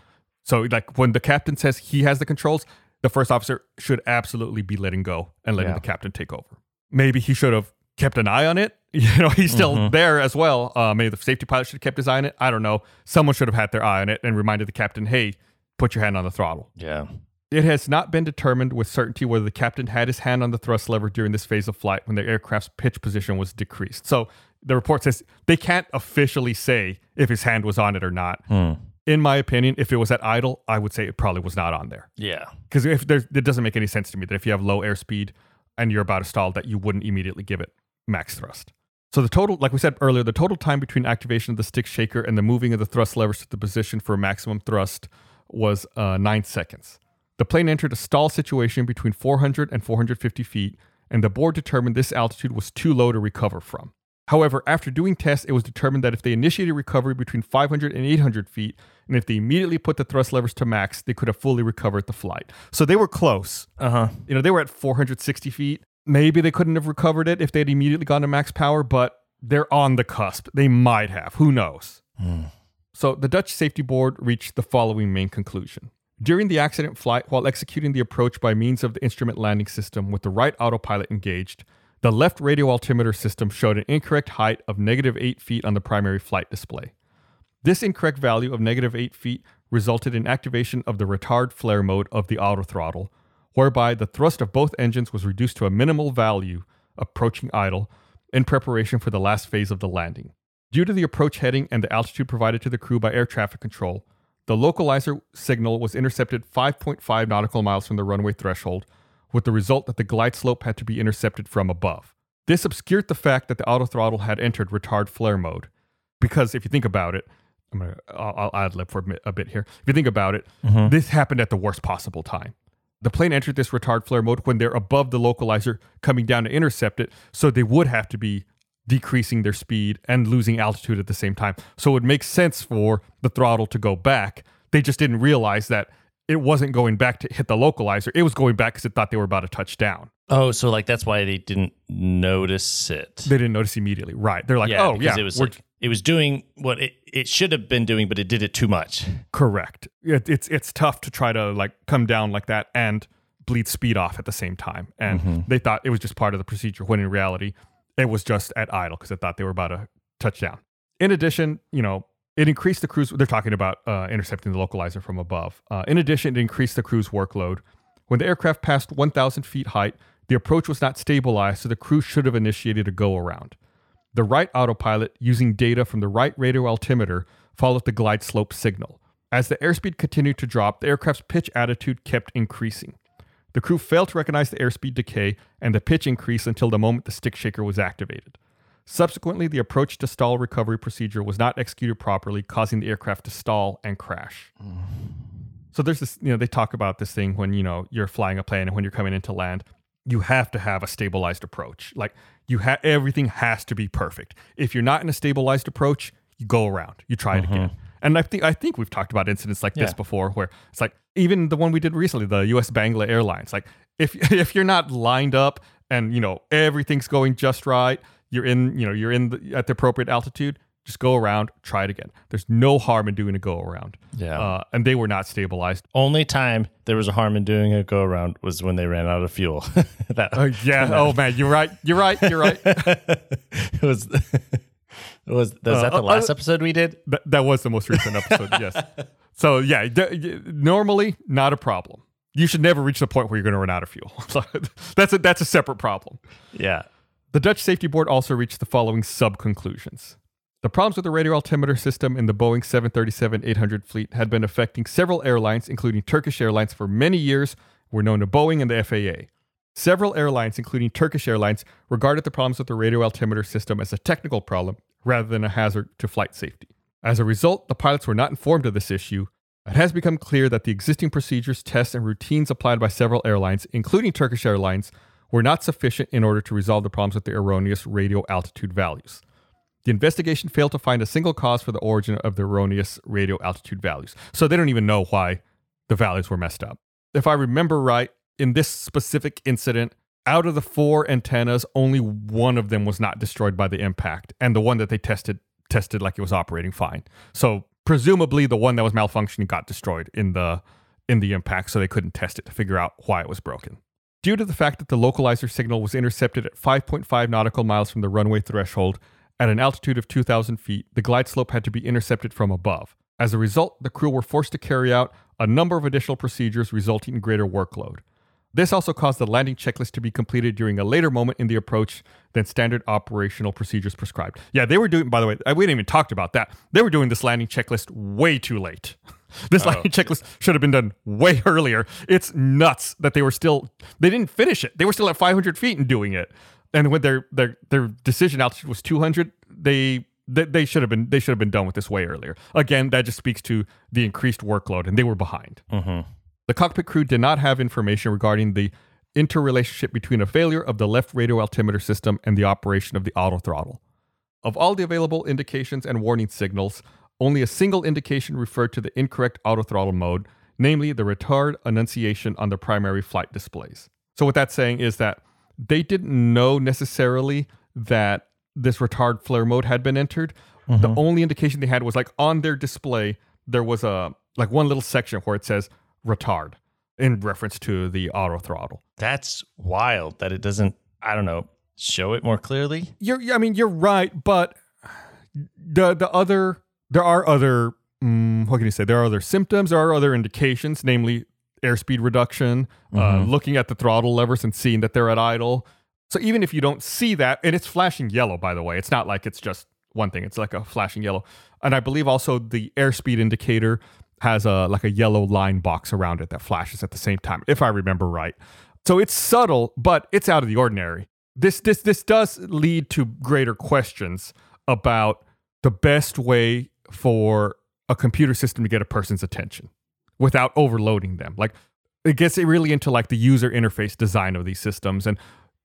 So like when the captain says he has the controls, the first officer should absolutely be letting go and letting Yeah. the captain take over. Maybe he should have kept an eye on it. You know, he's still there as well. Uh, maybe the safety pilot should have kept his eye on it. I don't know. Someone should have had their eye on it and reminded the captain, "Hey, put your hand on the throttle." Yeah. It has not been determined with certainty whether the captain had his hand on the thrust lever during this phase of flight when the aircraft's pitch position was decreased. So the report says they can't officially say if his hand was on it or not. In my opinion, if it was at idle, I would say it probably was not on there. Yeah. Because if there's, it doesn't make any sense to me that if you have low airspeed and you're about to stall, that you wouldn't immediately give it max thrust. So the total, like we said earlier, the total time between activation of the stick shaker and the moving of the thrust levers to the position for maximum thrust was uh, nine seconds. The plane entered a stall situation between 400 and 450 feet, and the board determined this altitude was too low to recover from. However, after doing tests, it was determined that if they initiated recovery between 500 and 800 feet, and if they immediately put the thrust levers to max, they could have fully recovered the flight. So they were close. Uh huh. You know, they were at 460 feet. Maybe they couldn't have recovered it if they had immediately gone to max power, but they're on the cusp. They might have. Who knows? So the Dutch Safety Board reached the following main conclusion. During the accident flight, while executing the approach by means of the instrument landing system with the right autopilot engaged, the left radio altimeter system showed an incorrect height of negative 8 feet on the primary flight display. This incorrect value of negative 8 feet resulted in activation of the retard flare mode of the autothrottle, whereby the thrust of both engines was reduced to a minimal value, approaching idle, in preparation for the last phase of the landing. Due to the approach heading and the altitude provided to the crew by air traffic control, the localizer signal was intercepted 5.5 nautical miles from the runway threshold, with the result that the glide slope had to be intercepted from above. This obscured the fact that the autothrottle had entered retard flare mode. Because if you think about it, I'm gonna I'll, I'll ad lib for a bit- here. If you think about it, mm-hmm. this happened at the worst possible time. The plane entered this retard flare mode when they're above the localizer coming down to intercept it, so they would have to be decreasing their speed and losing altitude at the same time. So it makes sense for the throttle to go back. They just didn't realize that it wasn't going back to hit the localizer. It was going back because it thought they were about to touch down. Oh, so like that's why they didn't notice it. They didn't notice immediately. Right. They're like, yeah, oh, yeah, it was like it was doing what it, it should have been doing, but it did it too much. correct. It, it's, it's tough to try to like come down like that and bleed speed off at the same time. And mm-hmm. they thought it was just part of the procedure when in reality, it was just at idle because they thought they were about to touch down. In addition, you know, it increased the crew's. They're talking about uh, intercepting the localizer from above. Uh, in addition, it increased the crew's workload. When the aircraft passed 1,000 feet height, the approach was not stabilized, so the crew should have initiated a go around. The right autopilot, using data from the right radio altimeter, followed the glide slope signal. As the airspeed continued to drop, the aircraft's pitch attitude kept increasing. The crew failed to recognize the airspeed decay, and the pitch increased until the moment the stick shaker was activated. Subsequently, the approach to stall recovery procedure was not executed properly, causing the aircraft to stall and crash. Mm. So there's this, you know, they talk about this thing when, you know, you're flying a plane and when you're coming into land, you have to have a stabilized approach. Like you have everything has to be perfect. If you're not in a stabilized approach, you go around, you try it mm-hmm. again. And I think I think we've talked about incidents like this before where it's like even the one we did recently, the US Bangla Airlines. Like if if you're not lined up and you know everything's going just right, you're in, you know, you're in the, at the appropriate altitude, just go around, try it again. There's no harm in doing a go around. Yeah. Uh, and they were not stabilized. Only time there was a harm in doing a go around was when they ran out of fuel. that Uh, yeah. oh man, you're right. You're right. You're right. it was was was that the uh, last uh, episode we did? That, that was the most recent episode. yes. So yeah, d- normally not a problem. You should never reach the point where you're going to run out of fuel. That's a that's a separate problem. Yeah. The Dutch Safety Board also reached the following sub conclusions. The problems with the radio altimeter system in the Boeing 737 800 fleet had been affecting several airlines, including Turkish Airlines, for many years, were known to Boeing and the FAA. Several airlines, including Turkish Airlines, regarded the problems with the radio altimeter system as a technical problem rather than a hazard to flight safety. As a result, the pilots were not informed of this issue. It has become clear that the existing procedures, tests, and routines applied by several airlines, including Turkish Airlines, were not sufficient in order to resolve the problems with the erroneous radio altitude values. The investigation failed to find a single cause for the origin of the erroneous radio altitude values. So they don't even know why the values were messed up. If I remember right, in this specific incident, out of the four antennas, only one of them was not destroyed by the impact, and the one that they tested tested like it was operating fine. So presumably, the one that was malfunctioning got destroyed in the in the impact, so they couldn't test it to figure out why it was broken. Due to the fact that the localizer signal was intercepted at 5.5 nautical miles from the runway threshold at an altitude of 2,000 feet, the glide slope had to be intercepted from above. As a result, the crew were forced to carry out a number of additional procedures, resulting in greater workload. This also caused the landing checklist to be completed during a later moment in the approach than standard operational procedures prescribed. Yeah, they were doing, by the way, uh, we didn't even talked about that. They were doing this landing checklist way too late. This oh. landing checklist should have been done way earlier. It's nuts that they were still, they didn't finish it. They were still at 500 feet and doing it. And when their their their decision altitude was 200, they they, they should have been they should have been done with this way earlier. Again, that just speaks to the increased workload, and they were behind. Mm-hmm. The cockpit crew did not have information regarding the interrelationship between a failure of the left radio altimeter system and the operation of the auto throttle. Of all the available indications and warning signals, only a single indication referred to the incorrect autothrottle mode, namely the retard annunciation on the primary flight displays. So, what that's saying is that they didn't know necessarily that this retard flare mode had been entered. The mm-hmm. only indication they had was like on their display, there was a like one little section where it says retard in reference to the auto throttle. That's wild that it doesn't, I don't know, show it more clearly. You're, I mean, you're right, but the the other there are other mm, what can you say? There are other symptoms. There are other indications, namely airspeed reduction, uh, looking at the throttle levers and seeing that they're at idle. So even if you don't see that, and it's flashing yellow, by the way, it's not like it's just one thing. It's like a flashing yellow, and I believe also the airspeed indicator has a like a yellow line box around it that flashes at the same time, if I remember right. So it's subtle, but it's out of the ordinary. This this this does lead to greater questions about the best way for a computer system to get a person's attention without overloading them. Like it gets it really into like the user interface design of these systems and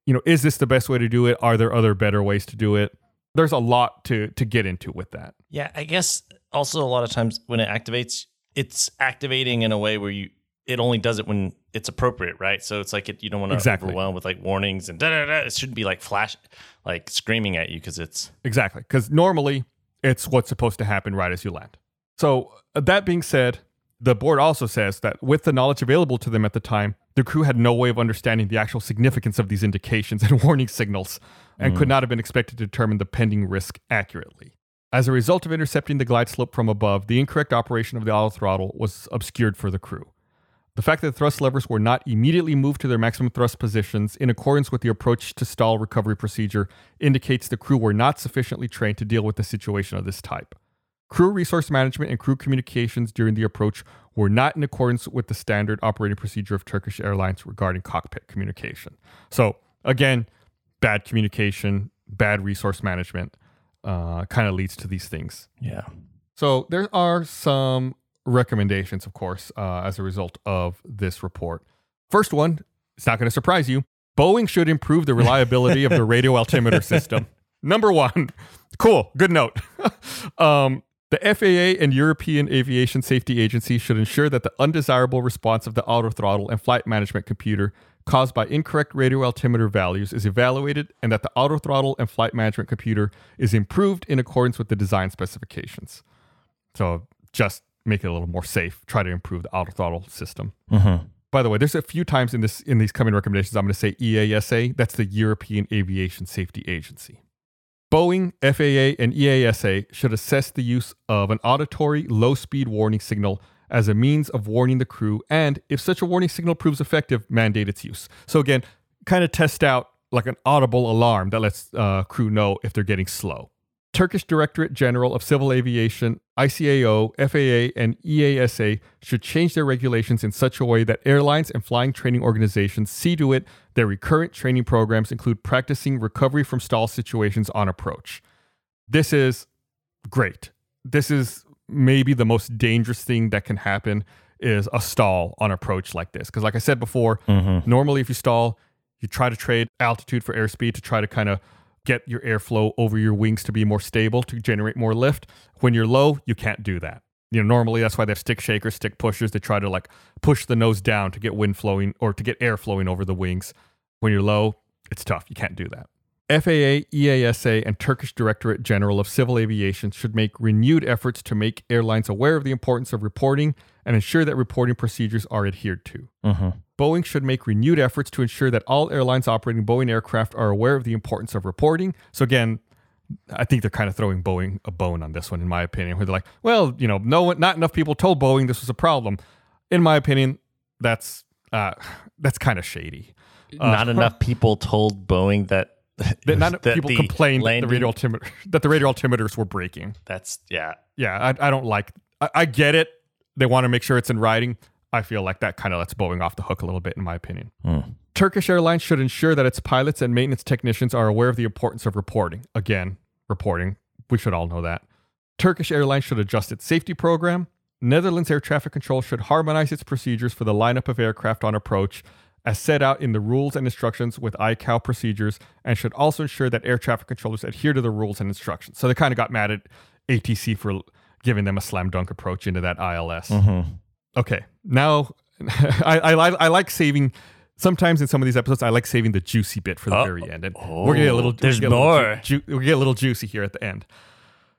you know, is this the best way to do it? Are there other better ways to do it? There's a lot to to get into with that. Yeah, I guess also a lot of times when it activates, it's activating in a way where you it only does it when it's appropriate, right? So it's like it, you don't want to Exactly. overwhelm with like warnings and da da da. It shouldn't be like flash, like screaming at you because it's Exactly. Because normally it's what's supposed to happen right as you land. So, uh, that being said, the board also says that with the knowledge available to them at the time, the crew had no way of understanding the actual significance of these indications and warning signals and could not have been expected to determine the pending risk accurately. As a result of intercepting the glide slope from above, the incorrect operation of the auto throttle was obscured for the crew. The fact that the thrust levers were not immediately moved to their maximum thrust positions in accordance with the approach to stall recovery procedure indicates the crew were not sufficiently trained to deal with a situation of this type. Crew resource management and crew communications during the approach were not in accordance with the standard operating procedure of Turkish Airlines regarding cockpit communication. So, again, bad communication, bad resource management uh, kind of leads to these things. yeah. So there are some recommendations, of course, uh, as a result of this report. First one, it's not going to surprise you. Boeing should improve the reliability of the radio altimeter system. Number one, cool, good note. um, the FAA and European Aviation Safety Agency should ensure that the undesirable response of the auto throttle and flight management computer caused by incorrect radio altimeter values is evaluated and that the auto throttle and flight management computer is improved in accordance with the design specifications. So just make it a little more safe. Try to improve the auto throttle system. By the way, there's a few times in this in these coming recommendations I'm going to say EASA. That's the European Aviation Safety Agency. Boeing, FAA, and EASA should assess the use of an auditory low speed warning signal as a means of warning the crew, and if such a warning signal proves effective, mandate its use. So again, kind of test out like an audible alarm that lets uh, crew know if they're getting slow. Turkish Directorate General of Civil Aviation, ICAO, FAA, and EASA should change their regulations in such a way that airlines and flying training organizations see to it their recurrent training programs include practicing recovery from stall situations on approach. This is great. This is maybe the most dangerous thing that can happen is a stall on approach like this. Because like I said before, mm-hmm. normally if you stall, you try to trade altitude for airspeed to try to kind of get your airflow over your wings to be more stable to generate more lift. When you're low, you can't do that. You know, normally that's why they have stick shakers, stick pushers. They try to like push the nose down to get wind flowing or to get air flowing over the wings. When you're low, it's tough. You can't do that. FAA, EASA, and Turkish Directorate General of Civil Aviation should make renewed efforts to make airlines aware of the importance of reporting and ensure that reporting procedures are adhered to. Boeing should make renewed efforts to ensure that all airlines operating Boeing aircraft are aware of the importance of reporting. So again, I think they're kind of throwing Boeing a bone on this one, in my opinion, where they're like, well, you know, no one, not enough people told Boeing this was a problem. In my opinion, that's uh, that's kind of shady. Not enough people told Boeing that. That that people complained that landing- the radio altimeter that the radio altimeters were breaking. That's yeah. Yeah, I, I don't like. I, I get it. They want to make sure it's in writing. I feel like that kind of lets Boeing off the hook a little bit, in my opinion. Hmm. Turkish Airlines should ensure that its pilots and maintenance technicians are aware of the importance of reporting. Again, reporting. We should all know that. Turkish Airlines should adjust its safety program. Netherlands Air Traffic Control should harmonize its procedures for the lineup of aircraft on approach as set out in the rules and instructions with ICAO procedures and should also ensure that air traffic controllers adhere to the rules and instructions. So they kind of got mad at ATC for giving them a slam dunk approach into that ILS. Okay, now I, I, I like saving. Sometimes in some of these episodes, I like saving the juicy bit for the Oh. very end, and we're gonna get a little. Oh, there's we're little more. Ju- ju- we get a little juicy here at the end.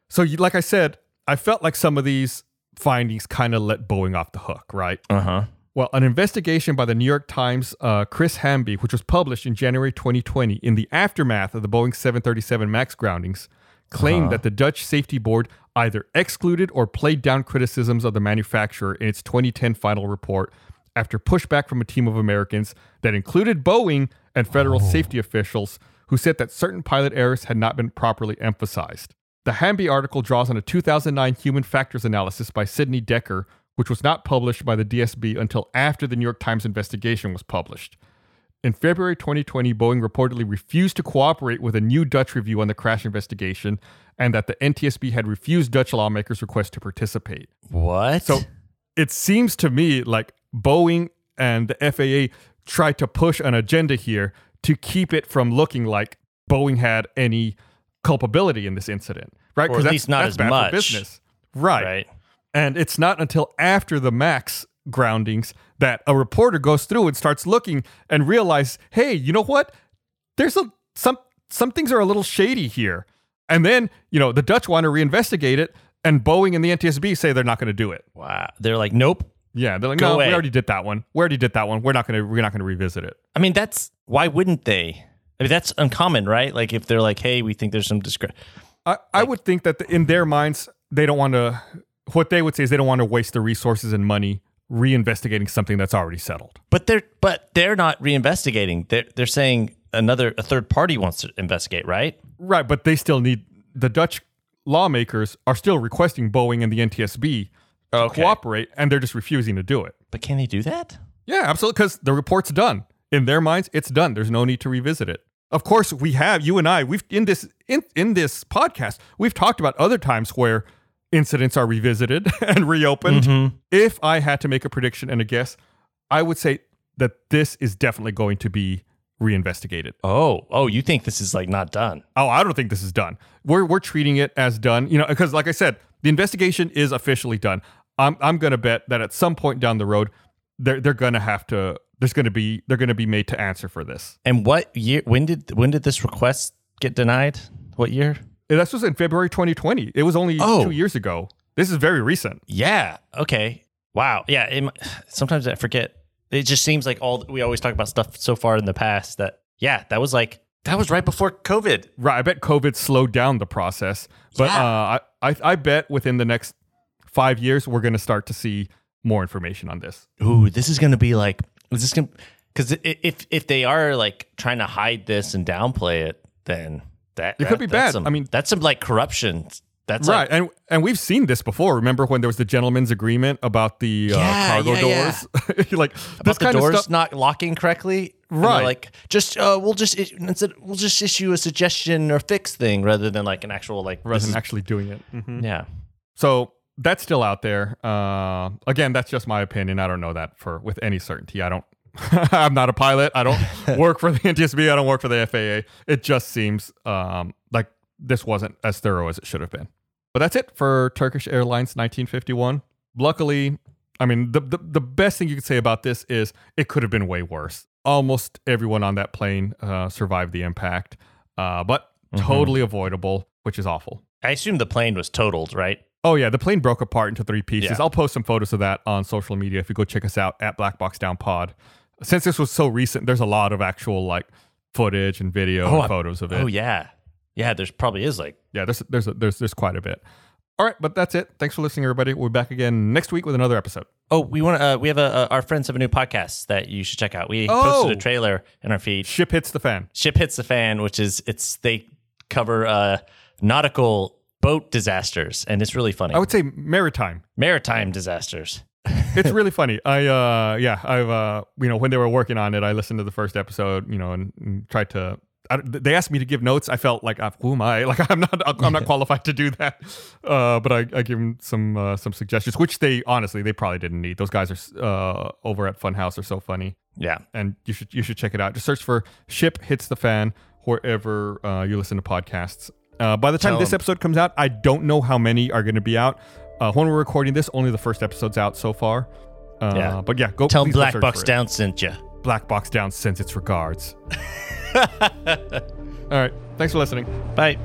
So, you, like I said, I felt like some of these findings kind of let Boeing off the hook, right? Uh huh. Well, an investigation by the New York Times, uh, Chris Hamby, which was published in January 2020 in the aftermath of the Boeing 737 MAX groundings, claimed that the Dutch Safety Board either excluded or played down criticisms of the manufacturer in its 2010 final report after pushback from a team of Americans that included Boeing and federal safety officials who said that certain pilot errors had not been properly emphasized. The Hamby article draws on a 2009 human factors analysis by Sidney Dekker, which was not published by the DSB until after the New York Times investigation was published. In February 2020, Boeing reportedly refused to cooperate with a new Dutch review on the crash investigation, and that the NTSB had refused Dutch lawmakers' request to participate. What? So it seems to me like Boeing and the FAA tried to push an agenda here to keep it from looking like Boeing had any culpability in this incident, right? Because at that's- least not as bad for much. business, right? right. And it's not until after the Max groundings that a reporter goes through and starts looking and realize, hey, you know what? There's a some some things are a little shady here. And then, you know, the Dutch want to reinvestigate it, and Boeing and the NTSB say they're not going to do it. Wow. They're like, nope. Yeah, they're like, Go no, away. we already did that one. We already did that one. We're not gonna we're not gonna revisit it. I mean, that's why wouldn't they? I mean, that's uncommon, right? Like if they're like, hey, we think there's some discre. I, I would think that the, in their minds they don't want to. What they would say is they don't want to waste the resources and money reinvestigating something that's already settled. But they're but they're not reinvestigating. They're they're saying another a third party wants to investigate, right? Right, but they still need the Dutch lawmakers are still requesting Boeing and the NTSB to Okay. cooperate, and they're just refusing to do it. But can they do that? Yeah, absolutely, because the report's done. In their minds, it's done. There's no need to revisit it. Of course, we have you and I. We've in this in in this podcast, we've talked about other times where incidents are revisited and reopened. Mm-hmm. If I had to make a prediction and a guess, I would say that this is definitely going to be reinvestigated. Oh, oh, you think this is like not done? Oh, I don't think this is done. We're we're treating it as done, you know, because like I said, the investigation is officially done. I'm I'm gonna bet that at some point down the road, they're they're gonna have to. There's gonna be they're gonna be made to answer for this. And what year? When did when did this request get denied? What year? This was in February 2020. It was only Oh. two years ago. This is very recent. Yeah. Okay. Wow. Yeah. It, sometimes I forget. It just seems like all we always talk about stuff so far in the past that yeah, that was like that was right before COVID. Right. I bet COVID slowed down the process, but Yeah. uh, I, I I bet within the next five years we're gonna start to see more information on this. Ooh, this is gonna be like is this gonna because if if they are like trying to hide this and downplay it, then that It could be bad. some- I mean- that's some like corruption. That's right, Like, and and we've seen this before. Remember when there was the gentleman's agreement about the uh, Yeah, cargo yeah, yeah. doors? like this about the kind doors of stuff. not locking correctly, Right. Like just uh, we'll just instead we'll just issue a suggestion or fix thing rather than like an actual like rather this than actually doing it. Mhm. yeah. So that's still out there. Uh, again, that's just my opinion. I don't know that for with any certainty. I don't. I'm not a pilot. I don't work for the NTSB. I don't work for the FAA. It just seems um, like this wasn't as thorough as it should have been. But that's it for Turkish Airlines 1951. Luckily, I mean, the, the, the best thing you could say about this is it could have been way worse. Almost everyone on that plane uh, survived the impact, uh, but totally avoidable, which is awful. I assume the plane was totaled, right? Oh yeah, the plane broke apart into three pieces. Yeah. I'll post some photos of that on social media if you go check us out at Black Box Down Pod. Since this was so recent, there's a lot of actual like footage and video Oh, and photos of it. Oh yeah, yeah. There's probably is like yeah, there's there's there's there's quite a bit. All right, but that's it. Thanks for listening, everybody. We'll be back again next week with another episode. oh we want to uh, we have a, a our friends have a new podcast that you should check out. We Oh. posted a trailer in our feed. Ship hits the fan. Ship hits the fan, which is it's they cover uh nautical boat disasters and it's really funny. I would say maritime. Maritime disasters. It's really funny. I uh yeah, I've uh you know when they were working on it, I listened to the first episode, you know, and, and tried to I, they asked me to give notes. I felt like, uh, who am I? Like I'm not, I'm not qualified to do that. Uh, but I, I give them some, uh, some suggestions, which they honestly they probably didn't need. Those guys are uh, over at Funhouse are so funny, Yeah. and you should, you should check it out. Just search for "Ship Hits the Fan" wherever uh, you listen to podcasts. Uh, by the time Tell this 'em. episode comes out, I don't know how many are going to be out. Uh, when we're recording this, only the first episode's out so far. Uh, Yeah. But yeah, go Tell them go Black Box. Down sent you. Black Box Down sends its regards. All right. Thanks for listening. Bye.